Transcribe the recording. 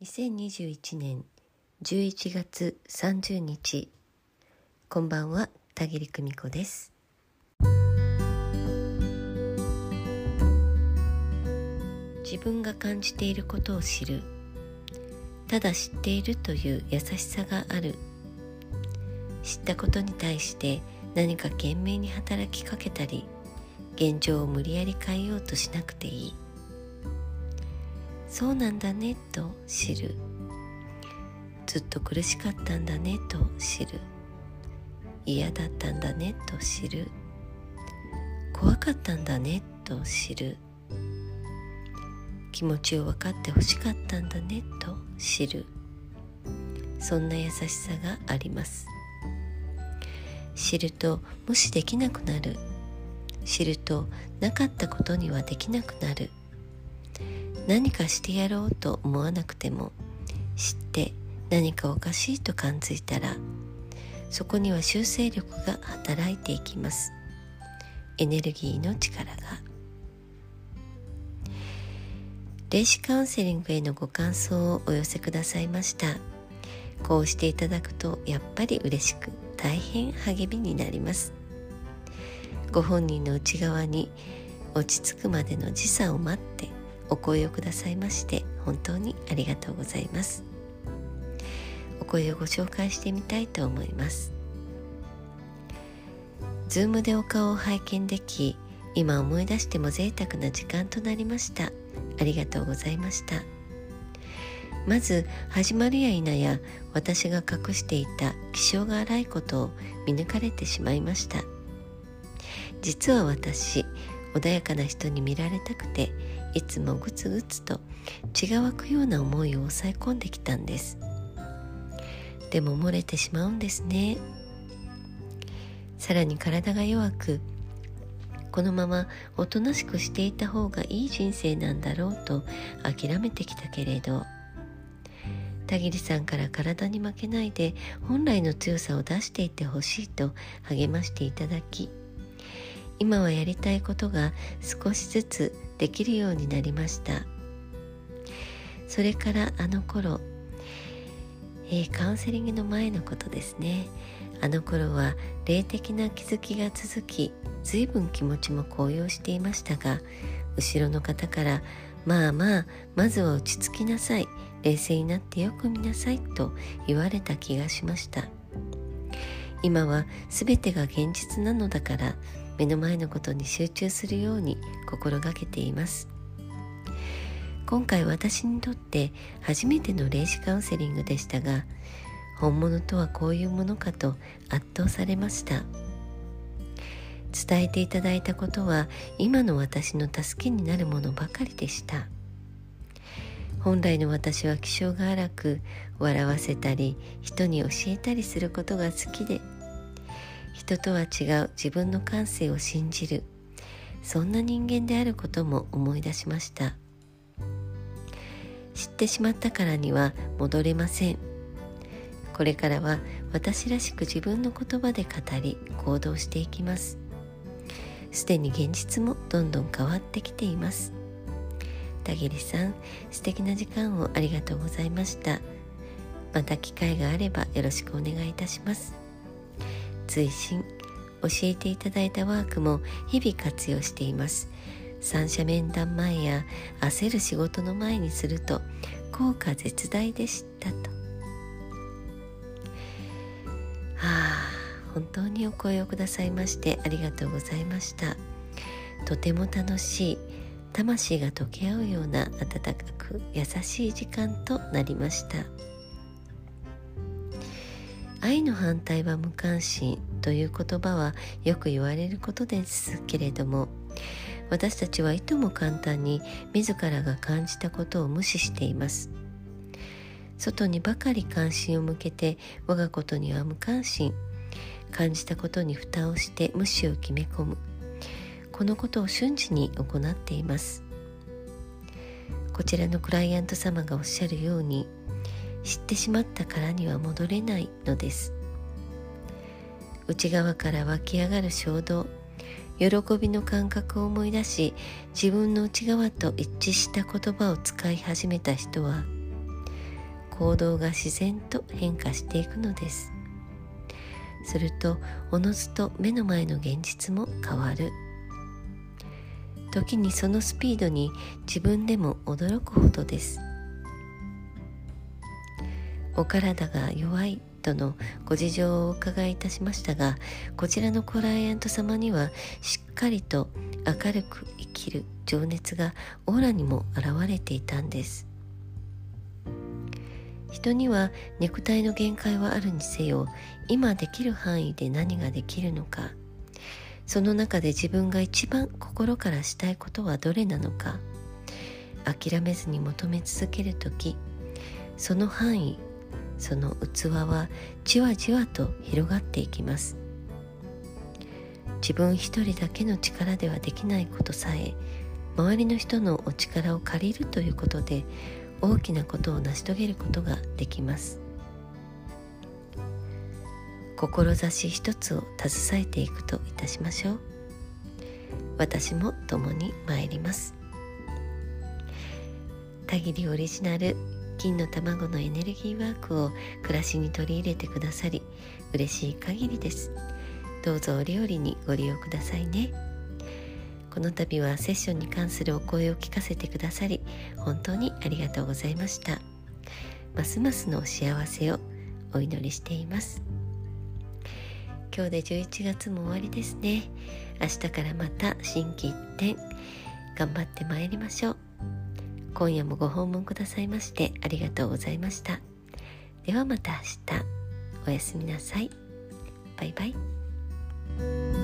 2021年11月30日。こんばんは田切久美子です。自分が感じていることを知る。ただ知っているという優しさがある。知ったことに対して何か懸命に働きかけたり現状を無理やり変えようとしなくていい。そうなんだねと知るずっと苦しかったんだねと知る嫌だったんだねと知る怖かったんだねと知る気持ちを分かってほしかったんだねと知る。そんな優しさがあります。知ると無視できなくなる。知るとなかったことにはできなくなる。何かしてやろうと思わなくても知って何かおかしいと感づいたらそこには修正力が働いていきます。エネルギーの力が。霊視カウンセリングへのご感想をお寄せくださいました。こうしていただくとやっぱり嬉しく大変励みになります。ご本人の内側に落ち着くまでの時差を待ってお声をくださいまして本当にありがとうございます。お声をご紹介してみたいと思います。ズームでお顔を拝見でき今思い出しても贅沢な時間となりました。ありがとうございました。まず始まるや否や私が隠していた気性が荒いことを見抜かれてしまいました。実は私穏やかな人に見られたくていつもグツグツと血が湧くような思いを抑え込んできたんです。でも漏れてしまうんですね。さらに体が弱くこのままおとなしくしていた方がいい人生なんだろうと諦めてきたけれど田切さんから体に負けないで本来の強さを出していってほしいと励ましていただき今はやりたいことが少しずつできるようになりました。それからあの頃、えー、カウンセリングの前のことですね。あの頃は霊的な気づきが続き随分気持ちも高揚していましたが後ろの方から「まあまあまずは落ち着きなさい。冷静になってよく見なさい」と言われた気がしました。今は全てが現実なのだから目の前のことに集中するように心がけています。今回私にとって初めての霊視カウンセリングでしたが本物とはこういうものかと圧倒されました。伝えていただいたことは今の私の助けになるものばかりでした。本来の私は気性が荒く笑わせたり人に教えたりすることが好きで人とは違う自分の感性を信じる。そんな人間であることも思い出しました。知ってしまったからには戻れません。これからは私らしく自分の言葉で語り行動していきます。すでに現実もどんどん変わってきています。田切さん素敵な時間をありがとうございました。また機会があればよろしくお願いいたします。追伸教えていただいたワークも日々活用しています。三者面談前や焦る仕事の前にすると効果絶大でしたと。はあ本当にお声をくださいましてありがとうございました。とても楽しい魂が溶け合うような温かく優しい時間となりました。愛の反対は無関心という言葉はよく言われることですけれども私たちはいとも簡単に自らが感じたことを無視しています。外にばかり関心を向けて我がことには無関心。感じたことに蓋をして無視を決め込む。このことを瞬時に行っています。こちらのクライアント様がおっしゃるように知ってしまったからには戻れないのです。内側から湧き上がる衝動喜びの感覚を思い出し自分の内側と一致した言葉を使い始めた人は行動が自然と変化していくのです。するとおのずと目の前の現実も変わる。時にそのスピードに自分でも驚くほどです。お体が弱いとのご事情をお伺いいたしましたがこちらのクライアント様にはしっかりと明るく生きる情熱がオーラにも現れていたんです。人には肉体の限界はあるにせよ今できる範囲で何ができるのかその中で自分が一番心からしたいことはどれなのか諦めずに求め続ける時その範囲その器はじわじわと広がっていきます。自分一人だけの力ではできないことさえ周りの人のお力を借りるということで大きなことを成し遂げることができます。志一つを携えていくといたしましょう。私も共に参ります。たぎりオリジナル金の卵のエネルギーワークを暮らしに取り入れてくださり嬉しい限りです。どうぞお料理にご利用くださいね。この度はセッションに関するお声を聞かせてくださり本当にありがとうございました。ますますの幸せをお祈りしています。今日で11月も終わりですね。明日からまた心機一転頑張ってまいりましょう。今夜もご訪問くださいましてありがとうございました。ではまた明日。おやすみなさい。バイバイ。